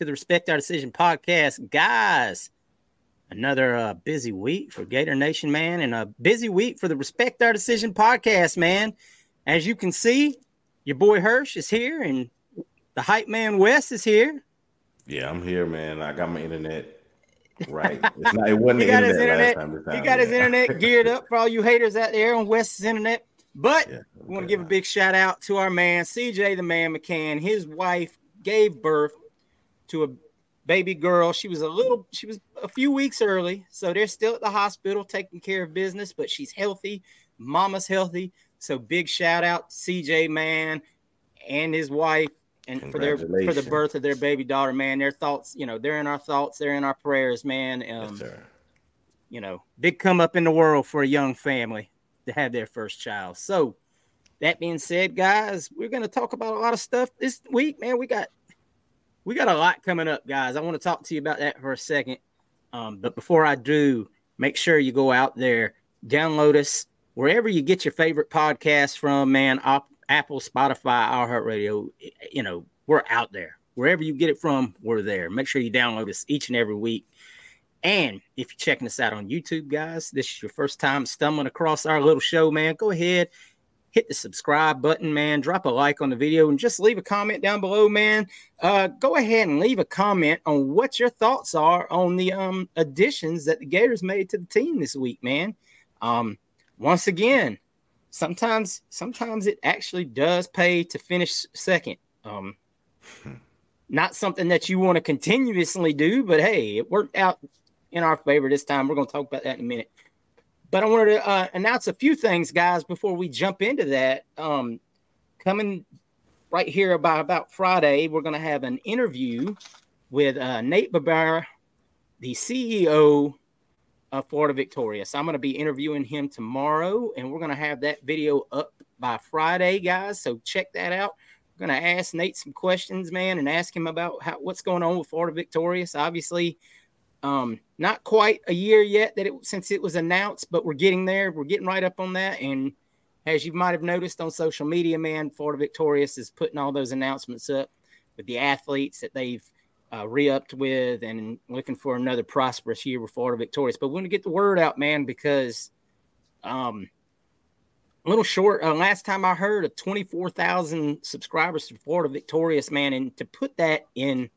to the Respect Our Decision podcast. Guys, another uh, busy week for Gator Nation, man, and a busy week for the Respect Our Decision podcast, man. As you can see, your boy Hirsch is here, and the hype man Wes is here. Yeah, I'm here, man. I got my internet right. It's not, it wasn't He the got his internet, internet. last time. This He time, got his internet geared up for all you haters out there on Wes's internet. But Yeah, we want to give a big shout out to our man CJ the Man McCann. His wife gave birth to a baby girl. She was a little, she was a few weeks early, so they're still at the hospital taking care of business, but she's healthy. Mama's healthy. So big shout out to CJ man and his wife and for their for the birth of their baby daughter, man. Their thoughts, you know, they're in our thoughts, they're in our prayers, man. Um, Yes, you know, big come up in the world for a young family to have their first child. So, that being said, guys, we're going to talk about a lot of stuff this week, man. We got we got a lot coming up, guys. I want to talk to you about that for a second. Um, but before I do, make sure you go out there, download us wherever you get your favorite podcast from, man. Op- Apple, Spotify, iHeartRadio. You know, we're out there. Wherever you get it from, we're there. Make sure you download us each and every week. And if you're checking us out on YouTube, guys, this is your first time stumbling across our little show, man, go ahead, hit the subscribe button, man. Drop a like on the video and just leave a comment down below, man. Uh, go ahead and leave a comment on what your thoughts are on the um additions that the Gators made to the team this week, man. Um, once again, sometimes sometimes it actually does pay to finish second. Um, not something that you want to continuously do, but hey, it worked out in our favor this time. We're going to talk about that in a minute. But I wanted to uh, announce a few things, guys, before we jump into that. Um, coming right here about about Friday, we're going to have an interview with uh, Nate Barbera, the CEO of Florida Victorious. I'm going to be interviewing him tomorrow, and we're going to have that video up by Friday, guys. So check that out. We're going to ask Nate some questions, man, and ask him about how what's going on with Florida Victorious. Obviously, um, not quite a year yet that it since it was announced, but we're getting there. We're getting right up on that. And as you might have noticed on social media, man, Florida Victorious is putting all those announcements up with the athletes that they've uh, re-upped with and looking for another prosperous year with Florida Victorious. But we want to get the word out, man, because um, a little short. Uh, last time I heard of 24,000 subscribers to Florida Victorious, man, and to put that in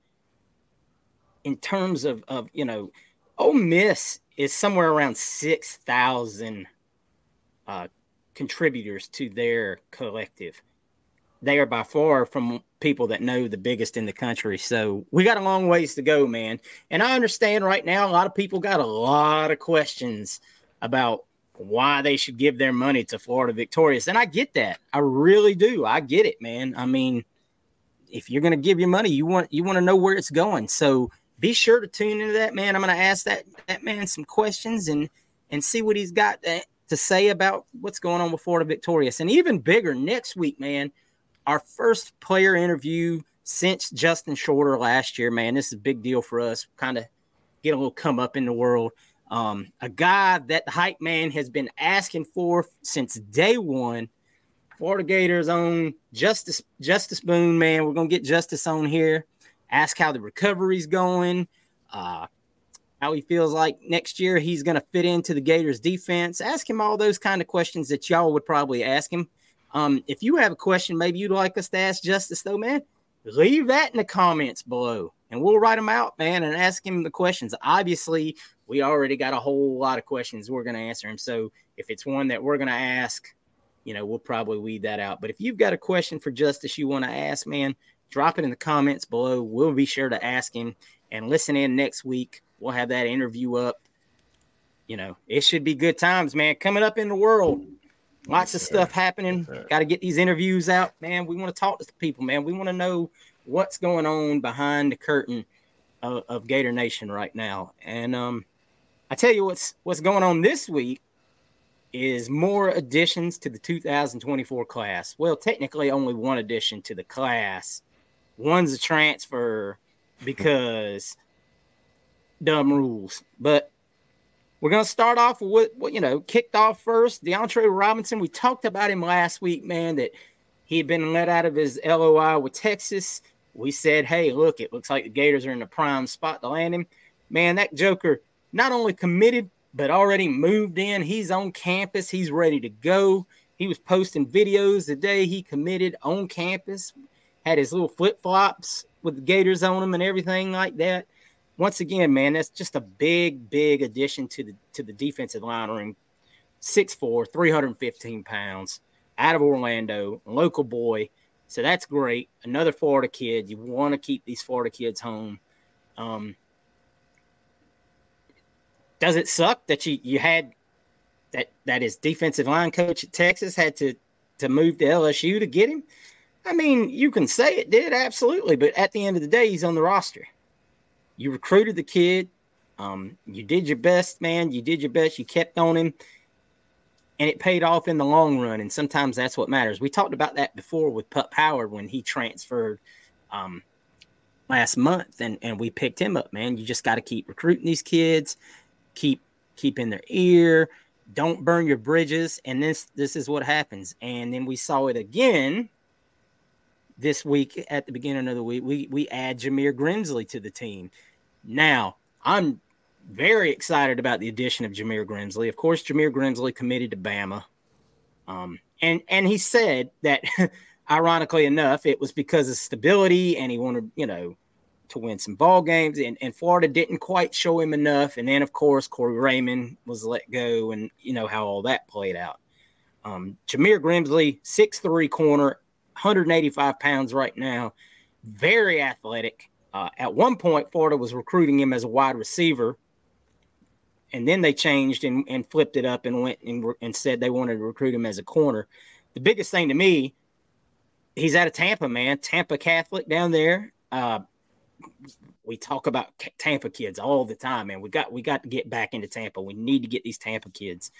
in terms of of you know, Ole Miss is somewhere around 6,000 uh, contributors to their collective. They are by far from people that know the biggest in the country. So we got a long ways to go, man. And I understand right now a lot of people got a lot of questions about why they should give their money to Florida Victorious. And I get that. I really do. I get it, man. I mean, if you're going to give your money, you want you want to know where it's going. So be sure to tune into that, man. I'm going to ask that that man some questions and and see what he's got to say about what's going on with Florida Victorious. And even bigger next week, man, our first player interview since Justin Shorter last year, man. This is a big deal for us. Kind of get a little come up in the world. Um, a guy that the hype man has been asking for since day one. Florida Gators own Justice Justus Boone, man. We're gonna get Justice on here. Ask how the recovery's going. Uh, how he feels like next year he's going to fit into the Gators defense. Ask him all those kind of questions that y'all would probably ask him. Um, if you have a question, maybe you'd like us to ask Justice, though, man, leave that in the comments below and we'll write them out, man, and ask him the questions. Obviously, we already got a whole lot of questions we're going to answer him. So if it's one that we're going to ask, you know, we'll probably weed that out. But if you've got a question for Justice you want to ask, man, drop it in the comments below. We'll be sure to ask him and listen in next week We'll have that interview up. You know, it should be good times, man. Coming up in the world, lots of stuff happening. Got to get these interviews out, man. We want to talk to people, man. We want to know what's going on behind the curtain of, of Gator Nation right now. And um, I tell you what's what's going on this week is more additions to the 2024 class. Well, technically only one addition to the class. One's a transfer because dumb rules. But we're going to start off with what, you know, kicked off first. DeAndre Robinson, we talked about him last week, man, that he had been let out of his LOI with Texas. We said, hey, look, it looks like the Gators are in the prime spot to land him. Man, that Joker not only committed, but already moved in. He's on campus, he's ready to go. He was posting videos the day he committed on campus, had his little flip flops with the Gators on them and everything like that once again, man, that's just a big, big addition to the to the defensive line room. 6'4, 315 pounds, out of Orlando, local boy. So that's great. Another Florida kid. You want to keep these Florida kids home. Um, does it suck that you you had that that his defensive line coach at Texas had to to move to LSU to get him? I mean, you can say it did absolutely, but at the end of the day, he's on the roster you recruited the kid. Um, you did your best, man. You did your best. You kept on him, and it paid off in the long run. And sometimes that's what matters. We talked about that before with Pup Howard when he transferred um, last month, and and we picked him up. Man, you just got to keep recruiting these kids, keep keep in their ear. Don't burn your bridges, and this this is what happens. And then we saw it again this week at the beginning of the week, we we add Jameer Grimsley to the team. Now, I'm very excited about the addition of Jameer Grimsley. Of course, Jameer Grimsley committed to Bama. Um, and and he said that ironically enough, it was because of stability and he wanted, you know, to win some ball games. And, and Florida didn't quite show him enough. And then of course Corey Raymond was let go, and you know how all that played out. Um, Jameer Grimsley, six three corner, 185 pounds right now, very athletic. Uh, at one point, Florida was recruiting him as a wide receiver, and then they changed and, and flipped it up and went and, and said they wanted to recruit him as a corner. The biggest thing to me, he's out of Tampa, man. Tampa Catholic down there. Uh, we talk about Tampa kids all the time, man. We got we got to get back into Tampa. We need to get these Tampa kids.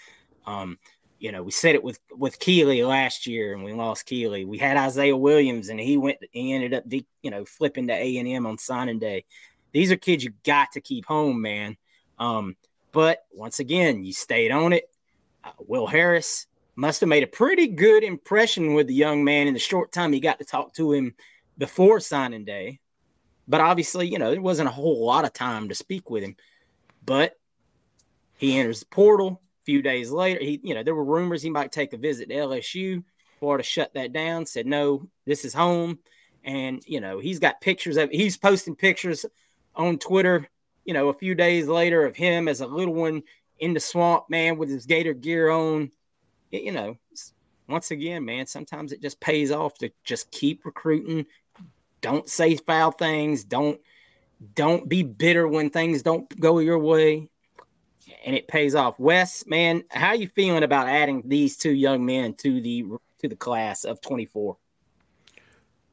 Um, you know, we said it with with Keeley last year, and we lost Keeley. We had Isaiah Williams, and he went, he ended up, de- you know, flipping to A and M on signing day. These are kids you got to keep home, man. Um, but once again, you stayed on it. Uh, Will Harris must have made a pretty good impression with the young man in the short time he got to talk to him before signing day. But obviously, you know, there wasn't a whole lot of time to speak with him. But he enters the portal few days later, he, you know, there were rumors he might take a visit to LSU. Florida shut that down, said, no, this is home. And, you know, he's got pictures of, he's posting pictures on Twitter, you know, a few days later of him as a little one in the swamp, man, with his gator gear on. It, you know, once again, man, sometimes it just pays off to just keep recruiting. Don't say foul things. Don't, don't be bitter when things don't go your way and it pays off. Wes, man, how are you feeling about adding these two young men to the to the class of 24?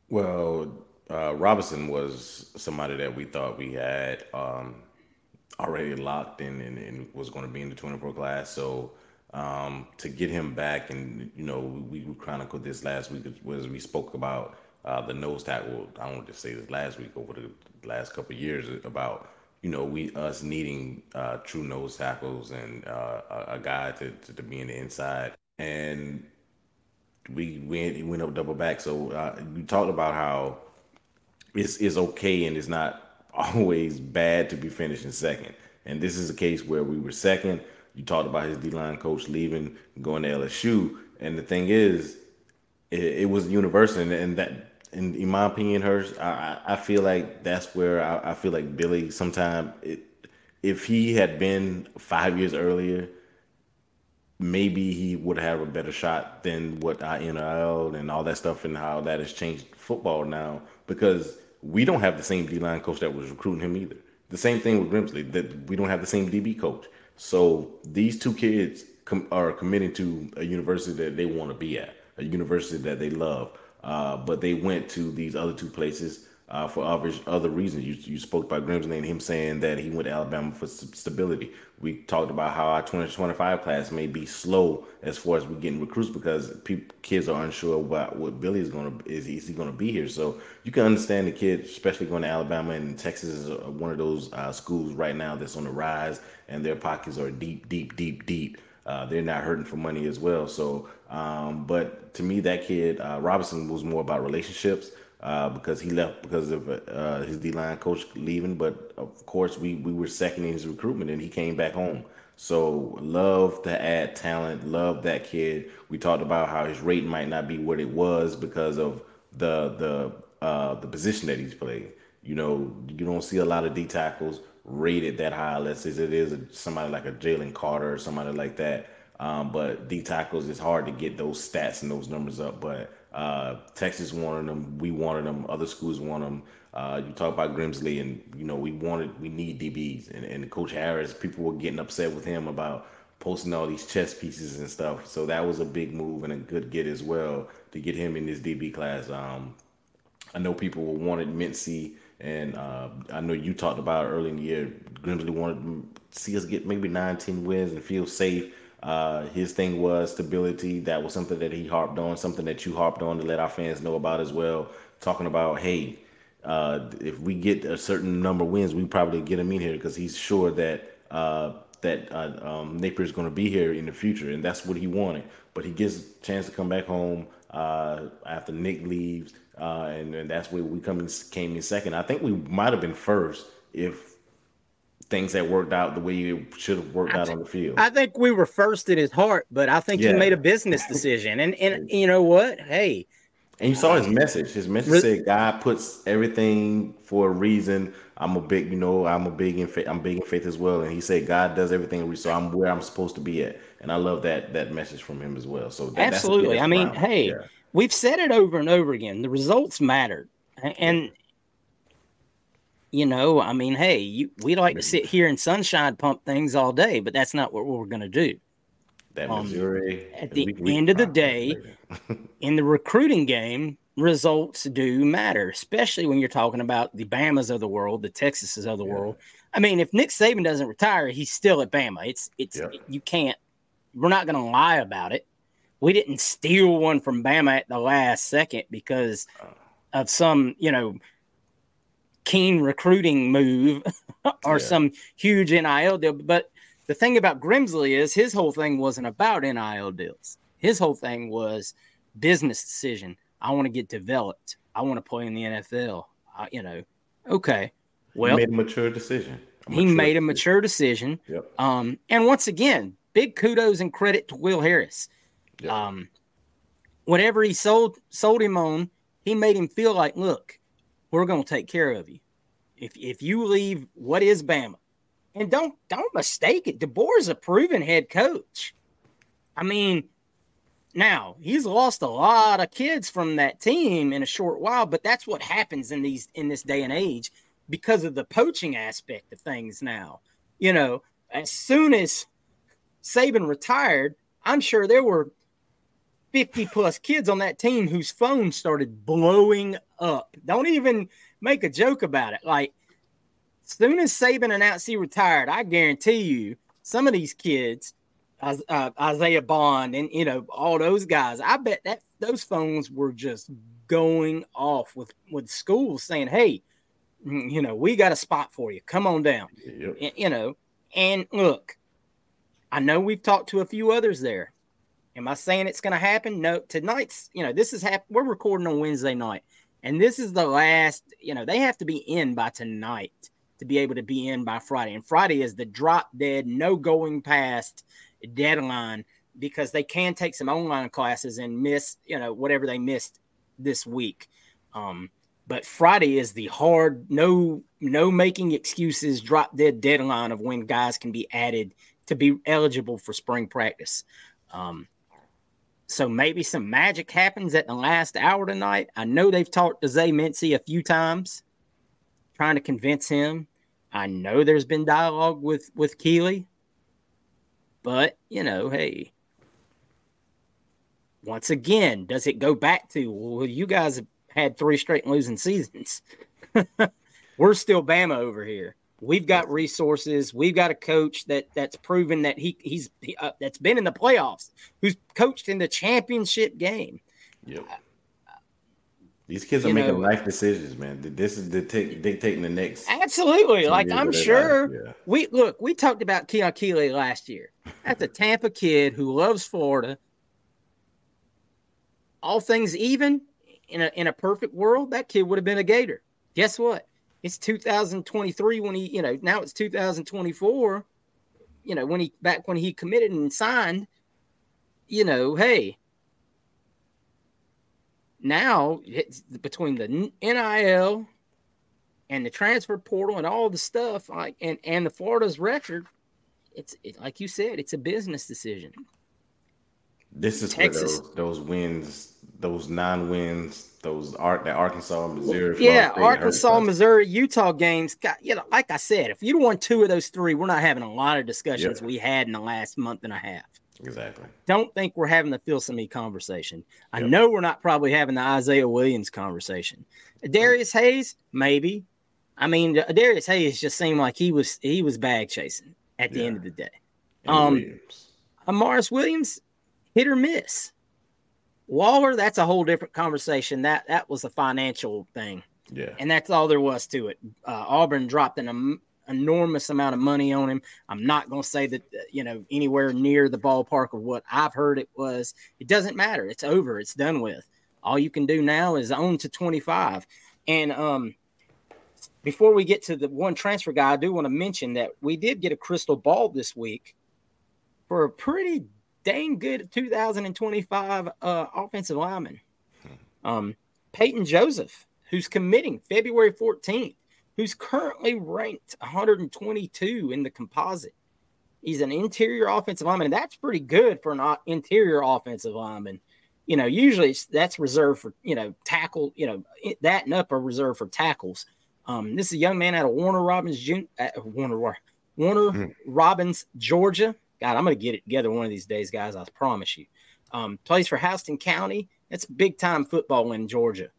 Well, uh, Robinson was somebody that we thought we had um, already locked in and, and, was going to be in the 24 class. So um, to get him back. And you know, we, we chronicled this last week was we spoke about uh, the nose tackle. I don't want to say this last week over the last couple years about you know we us needing uh, true nose tackles and uh, a, a, guy to, to, to be in the inside and we went went up double back. So uh, we talked about how it's it's okay and it's not always bad to be finishing second. And this is a case where we were second. You talked about his D line coach leaving, going to LSU, and the thing is, it, it was universal, and, and that. In, in my opinion, hers, I, I feel like that's where I, I feel like Billy. Sometimes, if he had been five years earlier, maybe he would have a better shot than what I NIL and all that stuff and how that has changed football now because we don't have the same D line coach that was recruiting him either. The same thing with Grimsley that we don't have the same DB coach. So these two kids com- are committing to a university that they want to be at, a university that they love. Uh, but they went to these other two places uh, for other other reasons. You, you spoke about Grimsley and him saying that he went to Alabama for stability. We talked about how our 2025 class may be slow as far as we're getting recruits because kids are unsure about what Billy is going to is, is he going to be here. So you can understand the kid, especially going to Alabama and Texas is one of those uh, schools right now that's on the rise and their pockets are deep, deep, deep, deep. Uh, they're not hurting for money as well. So, um, but to me, that kid uh, Robinson was more about relationships uh, because he left because of uh, his D line coach leaving. But of course, we we were second in his recruitment, and he came back home. So love to add talent. Love that kid. We talked about how his rating might not be what it was because of the the uh, the position that he's playing. You know, you don't see a lot of D tackles rated that high unless it is somebody like a Jalen Carter or somebody like that. Um, but D tackles, it's hard to get those stats and those numbers up. But uh, Texas wanted them. We wanted them. Other schools want them. Uh, you talk about Grimsley, and you know we wanted, we need DBs, and, and Coach Harris. People were getting upset with him about posting all these chess pieces and stuff. So that was a big move and a good get as well to get him in this DB class. Um, I know people wanted Mincy, and uh, I know you talked about early in the year. Grimsley wanted to see us get maybe 19 wins and feel safe. Uh, his thing was stability. That was something that he harped on, something that you harped on to let our fans know about as well. Talking about, hey, uh, if we get a certain number of wins, we probably get him in here because he's sure that uh, that uh, um, Napier is going to be here in the future, and that's what he wanted. But he gets a chance to come back home uh, after Nick leaves, uh, and, and, that's where we come in, came in second. I think we might have been first if things that worked out the way it should have worked I out on the field. I think we were first in his heart, but I think yeah. he made a business decision. And and you know what? Hey. And you saw his message. His message really? said God puts everything for a reason. I'm a big, you know, I'm a big in faith. I'm big in faith as well. And he said God does everything. So I'm where I'm supposed to be at. And I love that that message from him as well. So that, absolutely. I mean, hey, yeah. We've said it over and over again. The results mattered. And you know, I mean, hey, you, we like to sit here and sunshine pump things all day, but that's not what we're going to do. That um, Missouri. At the we, end of the day, in the recruiting game, results do matter, especially when you're talking about the Bamas of the world, the Texases of the yeah. world. I mean, if Nick Saban doesn't retire, he's still at Bama. It's it's yeah. you can't. We're not going to lie about it. We didn't steal one from Bama at the last second because uh. of some, you know, keen recruiting move or yeah. some huge NIL deal. But the thing about Grimsley is his whole thing wasn't about NIL deals. His whole thing was business decision. I want to get developed. I want to play in the NFL. Uh, you know, okay. Well, he made a mature decision. A he made a mature decision. Yep. Um, and once again, big kudos and credit to Will Harris. Um, whatever he sold sold him on, he made him feel like, look, we're to take care of you. If if you leave, what is Bama? And don't don't mistake it. DeBoer is a proven head coach. I mean, now he's lost a lot of kids from that team in a short while, but that's what happens in these in this day and age because of the poaching aspect of things. Now, you know, as soon as Saban retired, I'm sure there were 50 plus kids on that team whose phones started blowing up. Don't even make a joke about it. Like, as soon as Saban announced he retired, I guarantee you some of these kids uh, Isaiah Bond, and you know all those guys. I bet that those phones were just going off with with schools saying, "Hey, mm, you know, we got a spot for you. Come on down." Yep. You know, and look, I know we've talked to a few others there. Am I saying it's going to happen? No. Tonight's, you know, this is hap- we're recording on Wednesday night, and this is the last. You know, they have to be in by tonight to be able to be in by Friday, and Friday is the drop dead, no going past deadline because they can take some online classes and miss, you know, whatever they missed this week. Um, but Friday is the hard, no, no making excuses, drop dead deadline of when guys can be added to be eligible for spring practice. Um, so maybe some magic happens at the last hour tonight. I know they've talked to Zay Mincy a few times, trying to convince him. I know there's been dialogue with with Keeley. But, you know, hey, once again, does it go back to, well, you guys have had three straight losing seasons? We're still Bama over here. We've got resources. We've got a coach that that's proven that he he's he, uh, that's been in the playoffs, who's coached in the championship game. Yep. These kids are making know, life decisions, man. This is the dictating the next. Absolutely. Like I'm sure yeah. we look, we talked about Keon Keeley last year. That's a Tampa kid who loves Florida. All things even in a in a perfect world, that kid would have been a Gator. Guess what? It's 2023 when he, you know, now it's 2024. You know, when he back when he committed and signed, you know, hey, now it's between the NIL and the transfer portal and all the stuff like and and the Florida's record, it's it, like you said, it's a business decision. This is Texas. where those, those wins, those non wins, those art that Arkansas, Missouri, yeah, Arkansas, Missouri, Utah games. Got, you know, like I said, if you'd won two of those three, we're not having a lot of discussions yep. we had in the last month and a half. Exactly. Don't think we're having the Phil Simi conversation. I yep. know we're not probably having the Isaiah Williams conversation. Darius Hayes, maybe. I mean, Darius Hayes just seemed like he was he was bag chasing at the yeah. end of the day. And um, Williams. Amaris Williams, hit or miss. Waller, that's a whole different conversation. That that was a financial thing. Yeah, and that's all there was to it. Uh, Auburn dropped an enormous amount of money on him. I'm not going to say that, uh, you know, anywhere near the ballpark of what I've heard it was. It doesn't matter. It's over. It's done with. All you can do now is own to 25. And um, before we get to the one transfer guy, I do want to mention that we did get a crystal ball this week for a pretty dang good 2025 uh, offensive lineman. Hmm. Um, Peyton Joseph, who's committing February 14th who's currently ranked 122 in the composite. He's an interior offensive lineman, and that's pretty good for an interior offensive lineman. You know, usually that's reserved for you know tackle. You know that and up are reserved for tackles. Um, this is a young man out of Warner Robins, uh, Warner Warner mm-hmm. Georgia. God, I'm going to get it together one of these days, guys. I promise you. Um, plays for Houston County. That's big time football in Georgia.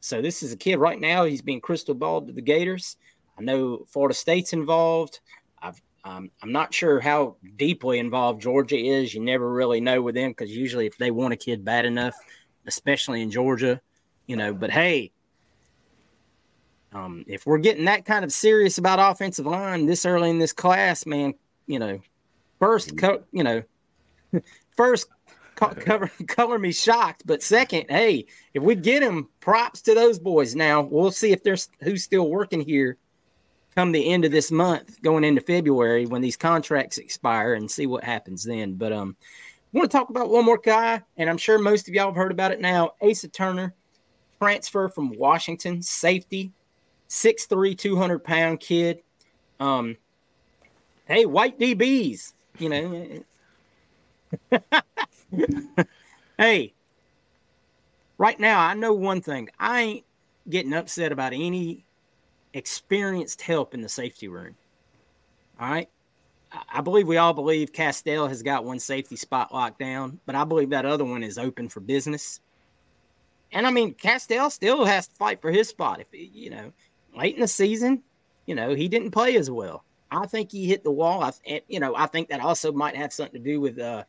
So this is a kid right now. He's being crystal balled to the Gators. I know Florida State's involved. I've, um, I'm not sure how deeply involved Georgia is. You never really know with them because usually if they want a kid bad enough, especially in Georgia, you know. But hey, um, if we're getting that kind of serious about offensive line this early in this class, man, you know, first, co- you know, first cover, color me shocked. But second, hey, if we get him, props to those boys. Now we'll see if there's who's still working here come the end of this month, going into February when these contracts expire, and see what happens then. But um, I want to talk about one more guy, and I'm sure most of y'all have heard about it now. Asa Turner, transfer from Washington, safety, 6'3", 200 pound kid. Um, hey, white DBs, you know. hey, right now, I know one thing. I ain't getting upset about any experienced help in the safety room. All right. I believe we all believe Castell has got one safety spot locked down, but I believe that other one is open for business. And I mean, Castell still has to fight for his spot. If you know, late in the season, you know, he didn't play as well. I think he hit the wall. I, you know, I think that also might have something to do with uh,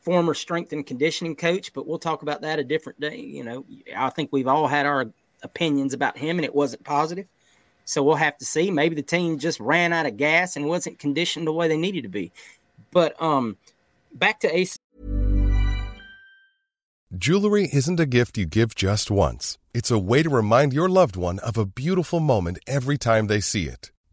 former strength and conditioning coach, but we'll talk about that a different day. You know, I think we've all had our opinions about him, and it wasn't positive. So we'll have to see. Maybe the team just ran out of gas and wasn't conditioned the way they needed to be. But um, back to Ace. Jewelry isn't a gift you give just once. It's a way to remind your loved one of a beautiful moment every time they see it.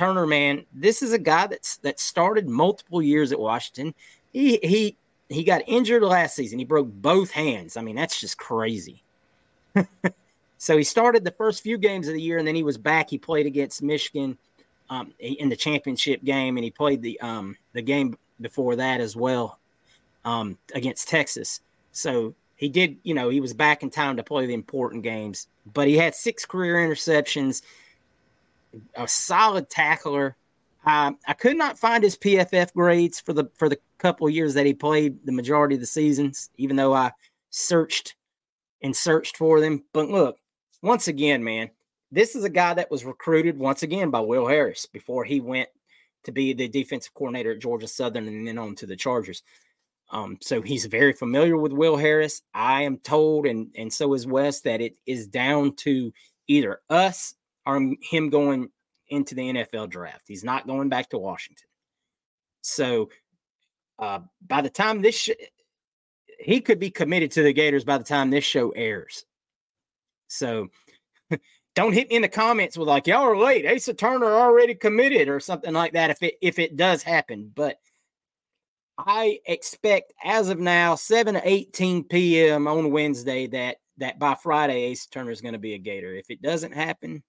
Turner, man, this is a guy that's that started multiple years at Washington. He he he got injured last season. He broke both hands. I mean, that's just crazy. so he started the first few games of the year, and then he was back. He played against Michigan um, in the championship game, and he played the um, the game before that as well um, against Texas. So he did, you know, he was back in time to play the important games. But he had six career interceptions, a solid tackler. Um, I could not find his PFF grades for the for the couple years that he played the majority of the seasons, even though I searched and searched for them. But look, once again, man, this is a guy that was recruited once again by Will Harris before he went to be the defensive coordinator at Georgia Southern and then on to the Chargers. Um, so he's very familiar with Will Harris. I am told, and and so is Wes, that it is down to either us or him going into the NFL draft. He's not going back to Washington. So uh, by the time this, sh- he could be committed to the Gators by the time this show airs. So don't hit me in the comments with like y'all are late. Asa Turner already committed or something like that if it if it does happen. But I expect as of now, 7 to 18 p.m. on Wednesday, that that by Friday Ace Turner is going to be a Gator. If it doesn't happen,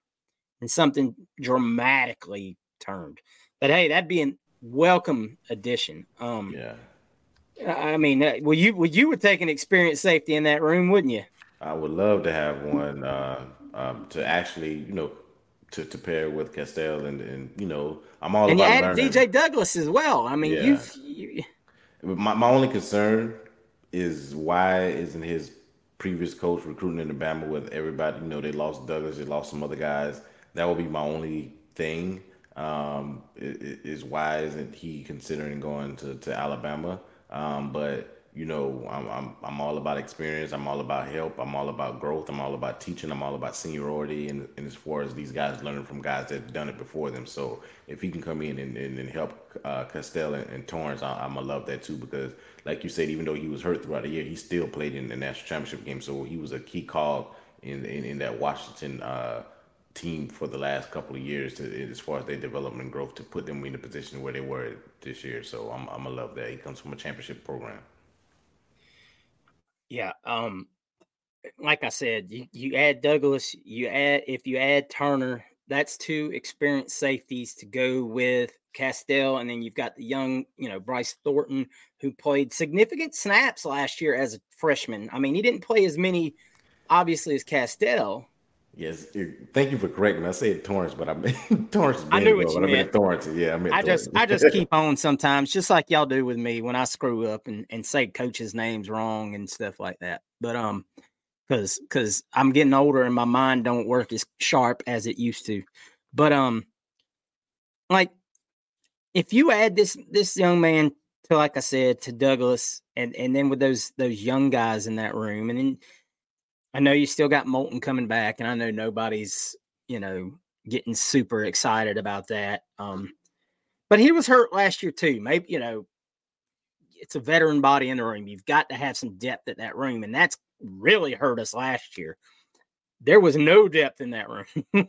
and something dramatically turned. But hey, that'd be a welcome addition. Um, Yeah. I mean, uh, well, you well, you would take an experienced safety in that room, wouldn't you? I would love to have one uh, um, to actually, you know, to, to pair with Castell and, and you know, I'm all and you added learning. DJ Douglas as well. I mean, Yeah. you've you, My, my only concern is why isn't his previous coach recruiting in Alabama with everybody? You know, they lost Douglas, they lost some other guys. That would be my only thing. Um, is why isn't he considering going to, to Alabama? Um, but you know, I'm, I'm I'm all about experience. I'm all about help. I'm all about growth. I'm all about teaching. I'm all about seniority. And, and as far as these guys learning from guys that've done it before them, so if he can come in and, and, and help uh, Castell and, and Torrance, I, I'm gonna love that too because, like you said, even though he was hurt throughout the year, he still played in the national championship game. So he was a key call in in, in that Washington uh, team for the last couple of years to, as far as their development and growth to put them in the position where they were this year. So I'm I'm gonna love that. He comes from a championship program. yeah. Um, like I said, you, you add Douglas, you add if you add Turner, that's two experienced safeties to go with Castell, and then you've got the young, you know, Bryce Thornton, who played significant snaps last year as a freshman. I mean, he didn't play as many, obviously, as Castell. Yes, thank you for correcting me. I said Torrance, but I meant Torrance. I knew what you but I meant. Torrance. Yeah, I meant. I just I just keep on sometimes, just like y'all do with me when I screw up and, and say coaches' names wrong and stuff like that. But um, because because I'm getting older and my mind don't work as sharp as it used to. But um, like if you add this this young man to like I said to Douglas and and then with those those young guys in that room and then I know you still got Moulton coming back and I know nobody's you know getting super excited about that. Um, but he was hurt last year too. Maybe you know it's a veteran body in the room. You've got to have some depth at that room, and that's really hurt us last year. There was no depth in that room.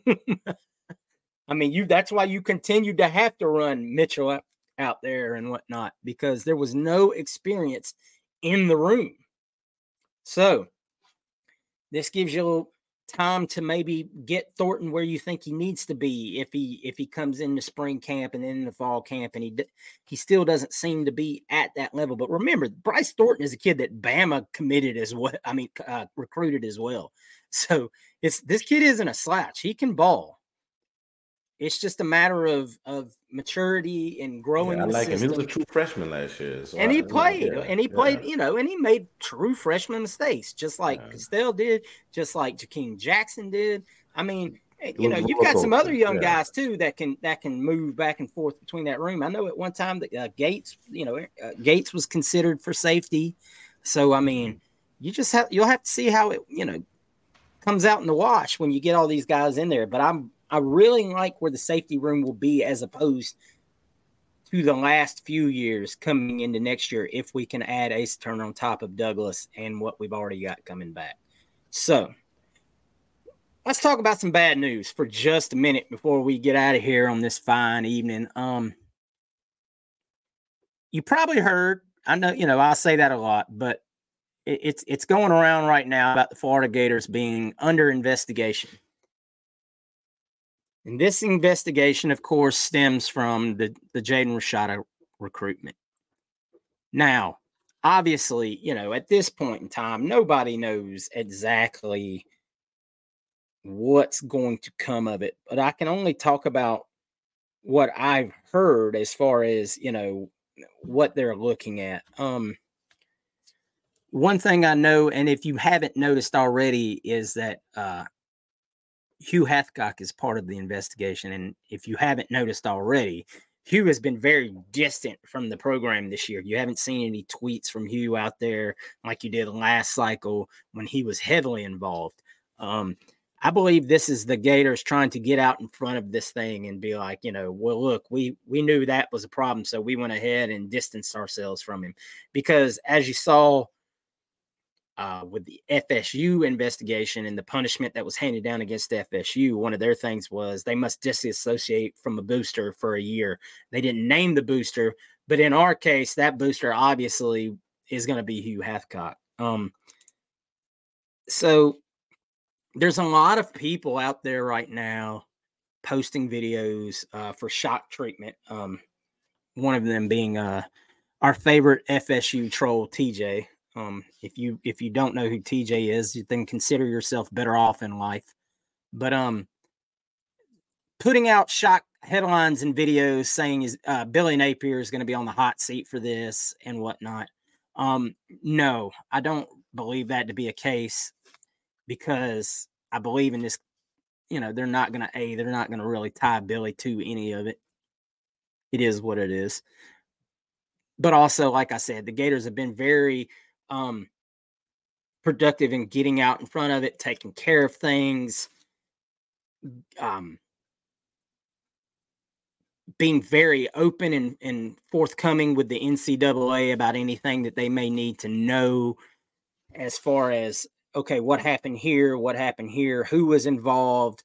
I mean, you that's why you continued to have to run Mitchell out there and whatnot because there was no experience in the room. So this gives you time to maybe get Thornton where you think he needs to be if he if he comes into spring camp and then the fall camp and he he still doesn't seem to be at that level. But remember, Bryce Thornton is a kid that Bama committed as well. I mean, uh, recruited as well. So it's this kid isn't a slouch. He can ball. It's just a matter of of maturity and growing. Yeah, I like system. him. He was a true freshman last year, so and I, he played, yeah, and he played, yeah. you know, and he made true freshman mistakes, just like yeah. Castell did, just like Jakeem Jackson did. I mean, eh, you know, you've got some other young guys too that can that can move back and forth between that room. I know at one time that uh, Gates, you know, uh, Gates was considered for safety. So I mean, you just have you'll have to see how it, you know, comes out in the wash when you get all these guys in there. But I'm I really like where the safety room will be as opposed to the last few years coming into next year if we can add Ace Turner on top of Douglas and what we've already got coming back. So let's talk about some bad news for just a minute before we get out of here on this fine evening. Um, you probably heard, I know, you know, I say that a lot, but it, it's it's going around right now about the Florida Gators being under investigation. And this investigation, of course, stems from the, the Jaden Rashada recruitment. Now, obviously, you know, at this point in time, nobody knows exactly what's going to come of it, but I can only talk about what I've heard as far as, you know, what they're looking at. Um, one thing I know, and if you haven't noticed already, is that uh, Hugh Hathcock is part of the investigation. And if you haven't noticed already, Hugh has been very distant from the program this year. You haven't seen any tweets from Hugh out there like you did last cycle when he was heavily involved. Um, I believe this is the Gators trying to get out in front of this thing and be like, you know, well, look, we we knew that was a problem, so we went ahead and distanced ourselves from him because, as you saw uh, with the FSU investigation and the punishment that was handed down against FSU, one of their things was they must disassociate from a booster for a year. They didn't name the booster, but in our case, that booster obviously is going to be Hugh Hathcock. Um, so there's a lot of people out there right now posting videos uh, for shock treatment. Um, one of them being uh, our favorite FSU troll, TJ. Um, if you if you don't know who TJ is, then consider yourself better off in life. But um, putting out shock headlines and videos saying is uh, Billy Napier is going to be on the hot seat for this and whatnot. Um, no, I don't believe that to be a case because I believe in this. You know, they're not going to a they're not going to really tie Billy to any of it. It is what it is. But also, like I said, the Gators have been very um, productive in getting out in front of it, taking care of things, um, being very open and, and forthcoming with the NCAA about anything that they may need to know as far as okay, what happened here, what happened here, who was involved.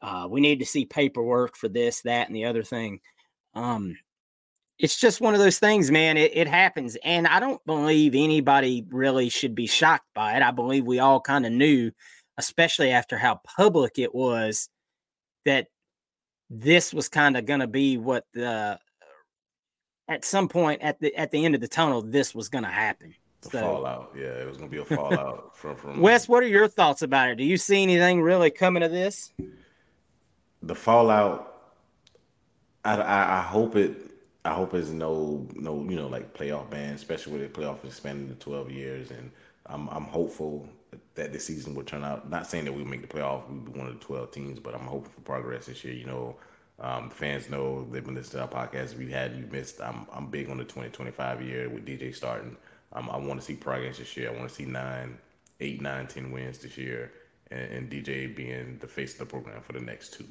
Uh, we need to see paperwork for this, that, and the other thing. Um, it's just one of those things, man. It, it, happens. And I don't believe anybody really should be shocked by it. I believe we all kind of knew, especially after how public it was, that this was kind of going to be what the at some point at the at the end of the tunnel, this was going to happen. The so, fallout, yeah, it was going to be a fallout from from. Wes, what are your thoughts about it? Do you see anything really coming of this? The fallout. I, I, I hope it I hope there's no no you know like playoff ban, especially with the playoff expanding to twelve years, and I'm I'm hopeful that this season will turn out. Not saying that we make the playoff, we'll be one of the twelve teams, but I'm hoping for progress this year. You know, um, fans know they've been listening to our podcast. If you had you missed, I'm I'm big on the 2025 year with DJ starting. Um, I want to see progress this year. I want to see nine, eight, nine, ten wins this year, and, and DJ being the face of the program for the next two,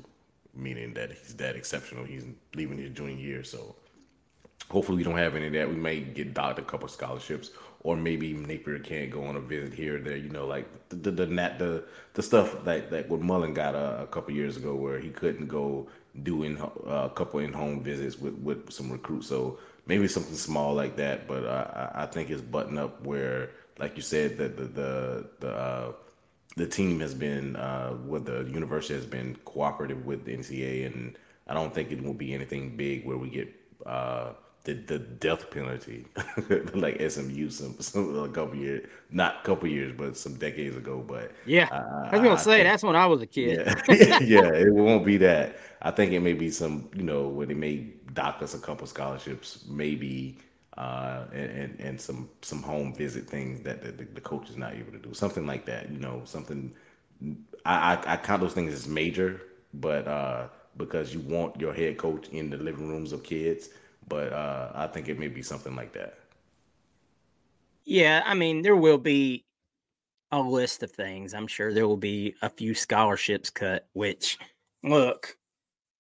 meaning that he's that exceptional. He's leaving his junior year, so hopefully we don't have any of that. We may get docked a couple scholarships, or maybe Napier can't go on a visit here or there. You know, like the the the the, the, stuff that that what Mullen got a, a, couple years ago, where he couldn't go doing uh, a couple in home visits with with some recruits. So maybe something small like that. But uh, I think it's button up where, like you said, that the the the uh, the team has been, uh, what the university has been cooperative with the NCAA, and I don't think it will be anything big where we get uh, the the death penalty like SMU some, some a couple years, not a couple years, but some decades ago. But yeah, uh, I was gonna I say think, that's when I was a kid. Yeah, yeah, it won't be that. I think it may be some, you know, where they may dock us a couple scholarships, maybe uh, and, and, and some some home visit things that the, the, coach is not able to do. Something like that, you know, something. I, I, I count those things as major, but uh, because you want your head coach in the living rooms of kids, but uh, I think it may be something like that. Yeah, I mean, there will be a list of things. I'm sure there will be a few scholarships cut. Which, look,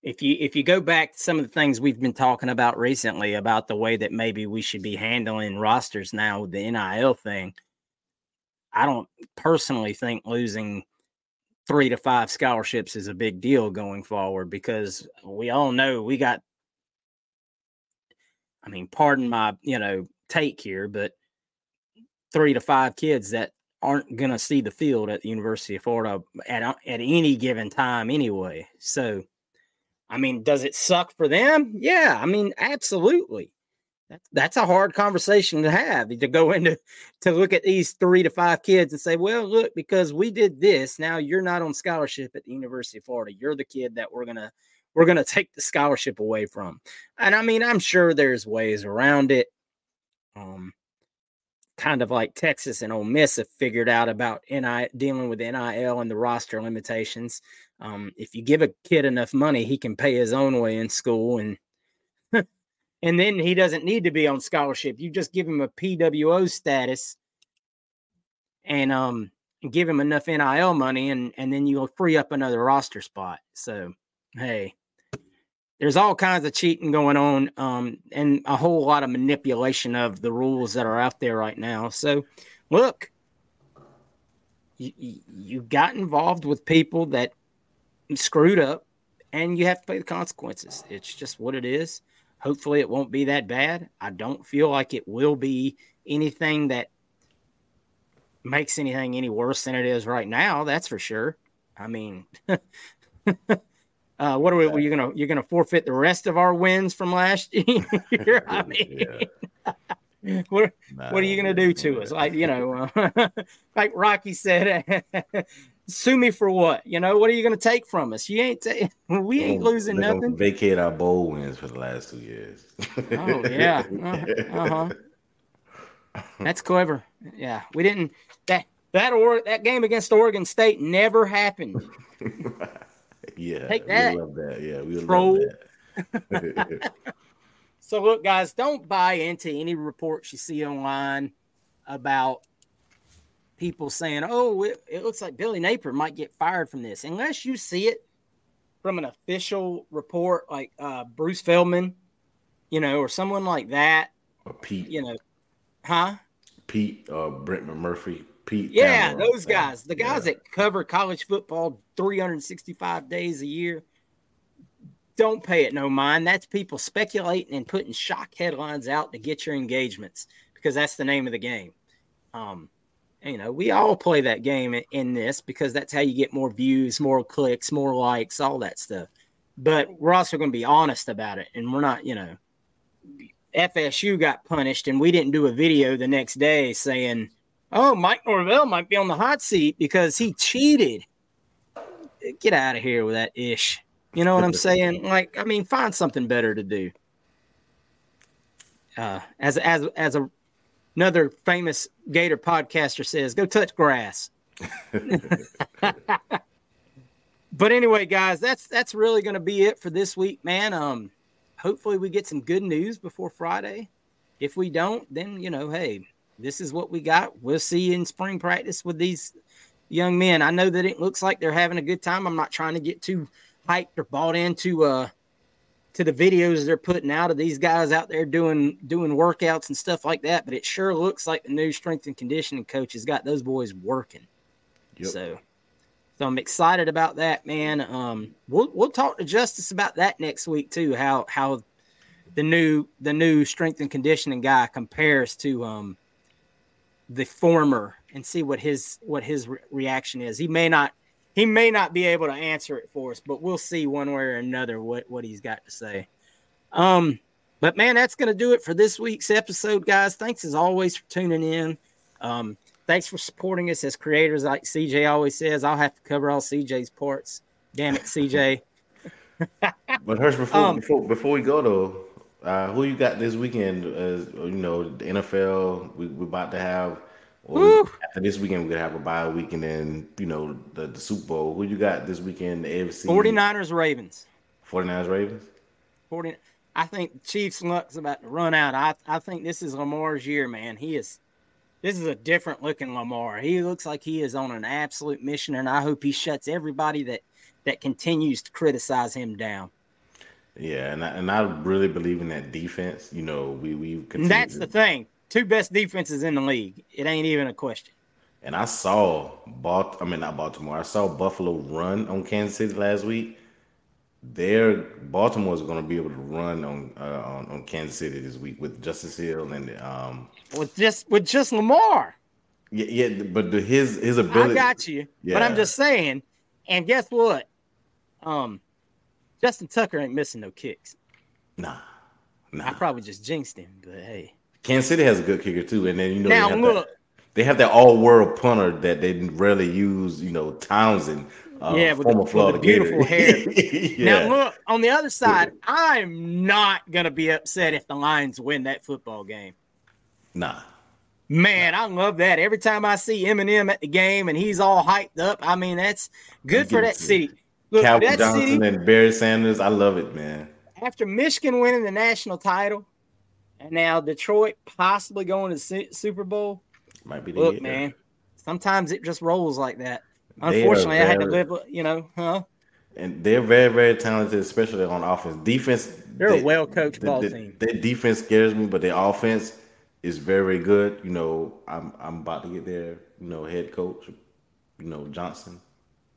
if you if you go back to some of the things we've been talking about recently about the way that maybe we should be handling rosters now with the NIL thing, I don't personally think losing three to five scholarships is a big deal going forward because we all know we got I mean, pardon my, you know, take here, but three to five kids that aren't going to see the field at the University of Florida at uh, at any given time anyway. So I mean, does it suck for them? Yeah, I mean, absolutely. That's a hard conversation to have to go into to look at these three to five kids and say, well, look, because we did this, now you're not on scholarship at the University of Florida. You're the kid that we're gonna we're gonna take the scholarship away from. And I mean, I'm sure there's ways around it. Um, kind of like Texas and Ole Miss have figured out about NI dealing with NIL and the roster limitations. Um, if you give a kid enough money, he can pay his own way in school, and and then he doesn't need to be on scholarship. You just give him a PWO status, and um, give him enough NIL money, and and then you'll free up another roster spot. So, hey, there's all kinds of cheating going on, um, and a whole lot of manipulation of the rules that are out there right now. So, look, you, you got involved with people that screwed up and you have to pay the consequences. It's just what it is. Hopefully, it won't be that bad. I don't feel like it will be anything that makes anything any worse than it is right now. That's for sure. I mean, uh, what are we? Are you gonna you're gonna forfeit the rest of our wins from last year? I mean, what what are you gonna do to us? Like you know, uh, like Rocky said, sue me for what? You know, what are you going to take from us? You ain't, ta- we ain't losing nothing. Vacate our bowl wins for the last two years. oh yeah, uh huh. That's clever. Yeah, we didn't that that or that game against Oregon State never happened. Yeah, take that. We love that. Yeah, we love that. so look, guys, don't buy into any reports you see online about people saying, "Oh, it, it, looks like Billy Napier might get fired from this," unless you see it from an official report like uh, Bruce Feldman, you know, or someone like that, or Pete, you know, huh? Pete, uh, Brett McMurphy, Pete. Yeah, those guys, the guys yeah. that cover college football 365 days a year. Don't pay it no mind. That's people speculating and putting shock headlines out to get your engagements because that's the name of the game. Um, you know, we all play that game in this because that's how you get more views, more clicks, more likes, all that stuff. But we're also going to be honest about it. And we're not, you know, FSU got punished and we didn't do a video the next day saying, oh, Mike Norvell might be on the hot seat because he cheated. Get out of here with that ish. You know what I'm saying? Like, I mean, find something better to do. Uh, as as as a another famous Gator podcaster says, go touch grass. but anyway, guys, that's that's really going to be it for this week, man. Um, hopefully we get some good news before Friday. If we don't, then you know, hey, this is what we got. We'll see you in spring practice with these young men. I know that it looks like they're having a good time. I'm not trying to get too hyped or bought into uh to the videos they're putting out of these guys out there doing doing workouts and stuff like that, but it sure looks like the new strength and conditioning coach has got those boys working. Yep. So, so I'm excited about that, man. Um, we'll we'll talk to Justus about that next week too. How how the new the new strength and conditioning guy compares to um the former and see what his what his re- reaction is. He may not he may not be able to answer it for us, but we'll see one way or another what, what he's got to say. Um, but man, that's going to do it for this week's episode, guys. Thanks as always for tuning in. Um, thanks for supporting us as creators. Like CJ always says, I'll have to cover all CJ's parts. Damn it, CJ. but Hirsch, before, um, before before we go though, uh, who you got this weekend? As you know, the NFL. We, we're about to have well, after this weekend, we're gonna have a bye week, and then you know the, the Super Bowl. Who you got this weekend? The AFC 49ers Ravens. 49ers Ravens. 40. I think Chiefs luck's about to run out. I I think this is Lamar's year, man. He is. This is a different looking Lamar. He looks like he is on an absolute mission, and I hope he shuts everybody that that continues to criticize him down. Yeah, and I, and I really believe in that defense. You know, we we. That's the thing two best defenses in the league. It ain't even a question. And I saw Balt I mean not Baltimore. I saw Buffalo run on Kansas City last week. Their Baltimore is going to be able to run on, uh, on on Kansas City this week with Justice Hill and um with just with just Lamar. Yeah, yeah, but the, his his ability. I got you, yeah. but I'm just saying. And guess what? Um, Justin Tucker ain't missing no kicks. Nah, nah. I probably just jinxed him, but hey. Kansas City has a good kicker too, and then you know now they have look, that, they have that all-world punter that they rarely use. You know Townsend, uh, yeah, with the, with the beautiful hair. yeah. Now look on the other side. I'm not gonna be upset if the Lions win that football game. Nah. Man, I love that. Every time I see Eminem at the game and he's all hyped up, I mean that's good for that city. Look, Calvin Johnson city, and Barry Sanders, I love it, man. After Michigan winning the national title, and now Detroit possibly going to Super Bowl. Might be the look, year. man. Sometimes it just rolls like that. Unfortunately, very, I had to live. You know, huh? And they're very, very talented, especially on offense. Defense, they're they, a well coached ball the, team. Their defense scares me, but their offense is very good. You know, I'm I'm about to get their you know head coach, you know Johnson.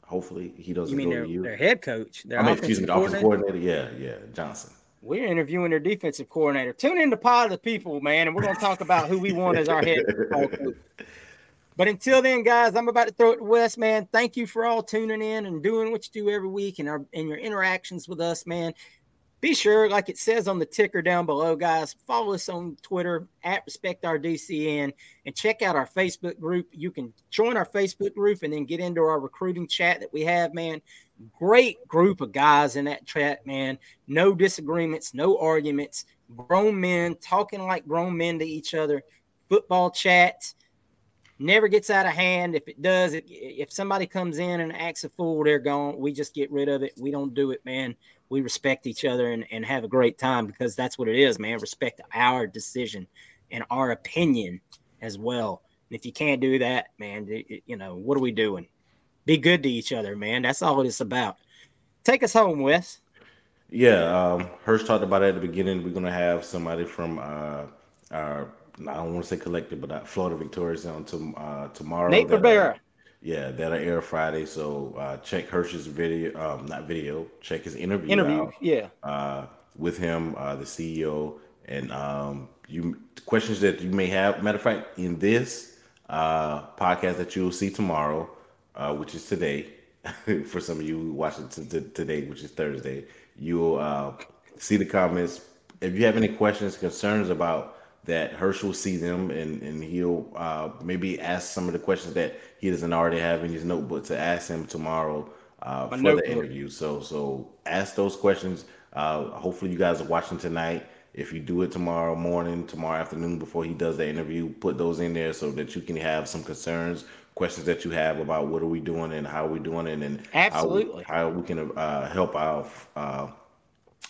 Hopefully, he doesn't you mean go their, to you. Their head coach. Their I mean, excuse me, the offensive coordinator. Yeah, yeah, Johnson. We're interviewing their defensive coordinator. Tune in to Pod of the People, man, and we're going to talk about who we want as our head coach. But until then, guys, I'm about to throw it to Wes, man. Thank you for all tuning in and doing what you do every week and our and your interactions with us, man. Be sure, like it says on the ticker down below, guys, follow us on Twitter at Respect Our DCN and check out our Facebook group. You can join our Facebook group and then get into our recruiting chat that we have, man. Great group of guys in that chat, man. No disagreements, no arguments. Grown men talking like grown men to each other. Football chats never gets out of hand. If it does, it, if somebody comes in and acts a fool, they're gone. We just get rid of it. We don't do it, man. We respect each other and, and have a great time because that's what it is, man. Respect our decision and our opinion as well. And if you can't do that, man, you know, what are we doing? be good to each other, man. That's all it's about. Take us home, Wes. Yeah, um, Hirsch talked about it at the beginning. We're gonna have somebody from uh, our I don't want to say collective, but uh, Florida Victorious on to, uh, tomorrow. Nate Barbera. Yeah, that'll air Friday. So uh, check Hirsch's video, um, not video. Check his interview. Interview, out, yeah. Uh, with him, uh, the CEO, and um, you questions that you may have. Matter of fact, in this uh, podcast that you'll see tomorrow, uh, which is today. For some of you who watch it t- t- today, which is Thursday, you'll uh, see the comments. If you have any questions, concerns about that, Herschel will see them and, and he'll uh, maybe ask some of the questions that he doesn't already have in his notebook to ask him tomorrow uh, for notebook. the interview. So so ask those questions. Uh, hopefully you guys are watching tonight. If you do it tomorrow morning, tomorrow afternoon before he does the interview, put those in there so that you can have some concerns questions that you have about what are we doing and how are we doing it and absolutely how we, how we can uh, help our, uh,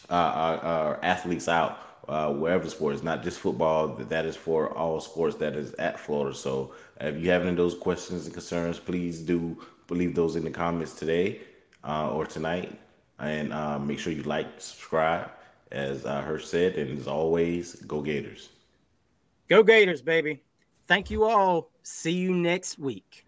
our, our athletes out uh, wherever the sports, not just football. That is for all sports that is at Florida. So if you have any of those questions and concerns, please do leave those in the comments today uh, or tonight, and uh, make sure you like, subscribe, as I heard said, and as always, go Gators. Go Gators, baby. Thank you all. See you next week.